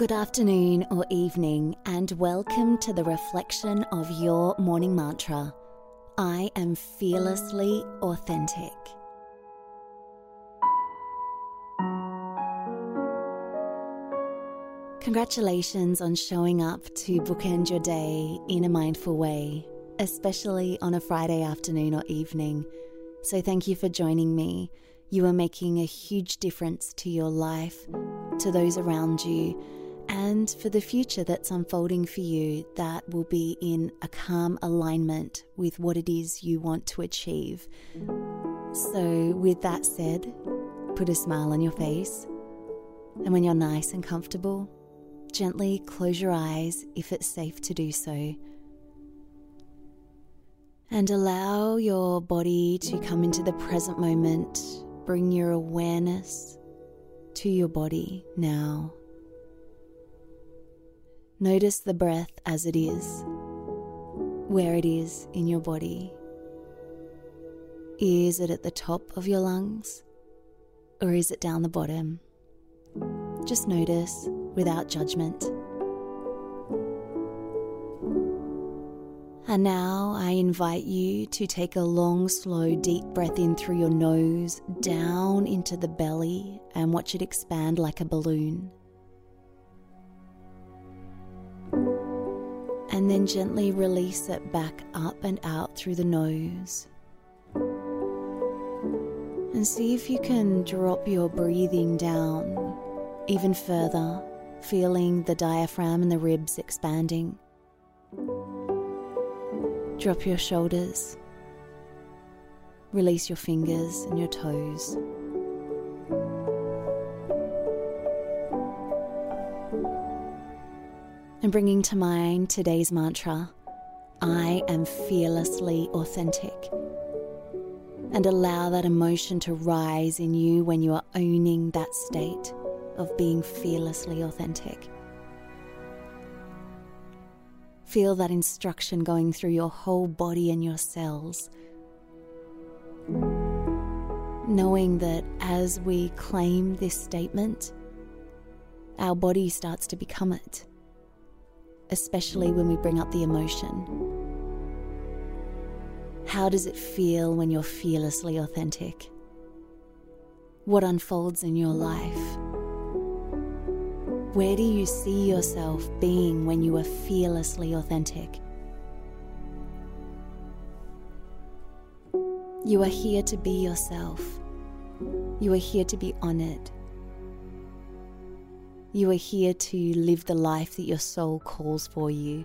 Good afternoon or evening, and welcome to the reflection of your morning mantra. I am fearlessly authentic. Congratulations on showing up to bookend your day in a mindful way, especially on a Friday afternoon or evening. So, thank you for joining me. You are making a huge difference to your life, to those around you, and for the future that's unfolding for you that will be in a calm alignment with what it is you want to achieve. So, with that said, put a smile on your face, and when you're nice and comfortable, Gently close your eyes if it's safe to do so. And allow your body to come into the present moment. Bring your awareness to your body now. Notice the breath as it is, where it is in your body. Is it at the top of your lungs or is it down the bottom? Just notice without judgment. And now I invite you to take a long, slow, deep breath in through your nose, down into the belly, and watch it expand like a balloon. And then gently release it back up and out through the nose. And see if you can drop your breathing down even further feeling the diaphragm and the ribs expanding. Drop your shoulders. Release your fingers and your toes. And bringing to mind today's mantra I am fearlessly authentic. And allow that emotion to rise in you when you are owning that state of being fearlessly authentic. Feel that instruction going through your whole body and your cells. Knowing that as we claim this statement, our body starts to become it, especially when we bring up the emotion. How does it feel when you're fearlessly authentic? What unfolds in your life? Where do you see yourself being when you are fearlessly authentic? You are here to be yourself. You are here to be honored. You are here to live the life that your soul calls for you,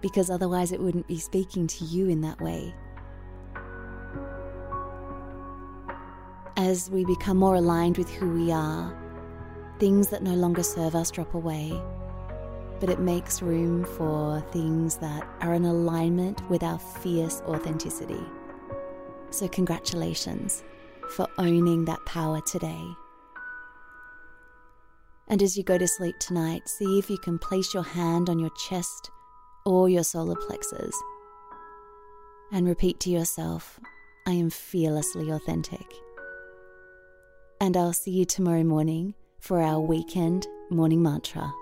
because otherwise it wouldn't be speaking to you in that way. As we become more aligned with who we are, things that no longer serve us drop away, but it makes room for things that are in alignment with our fierce authenticity. So, congratulations for owning that power today. And as you go to sleep tonight, see if you can place your hand on your chest or your solar plexus and repeat to yourself, I am fearlessly authentic. And I'll see you tomorrow morning for our weekend morning mantra.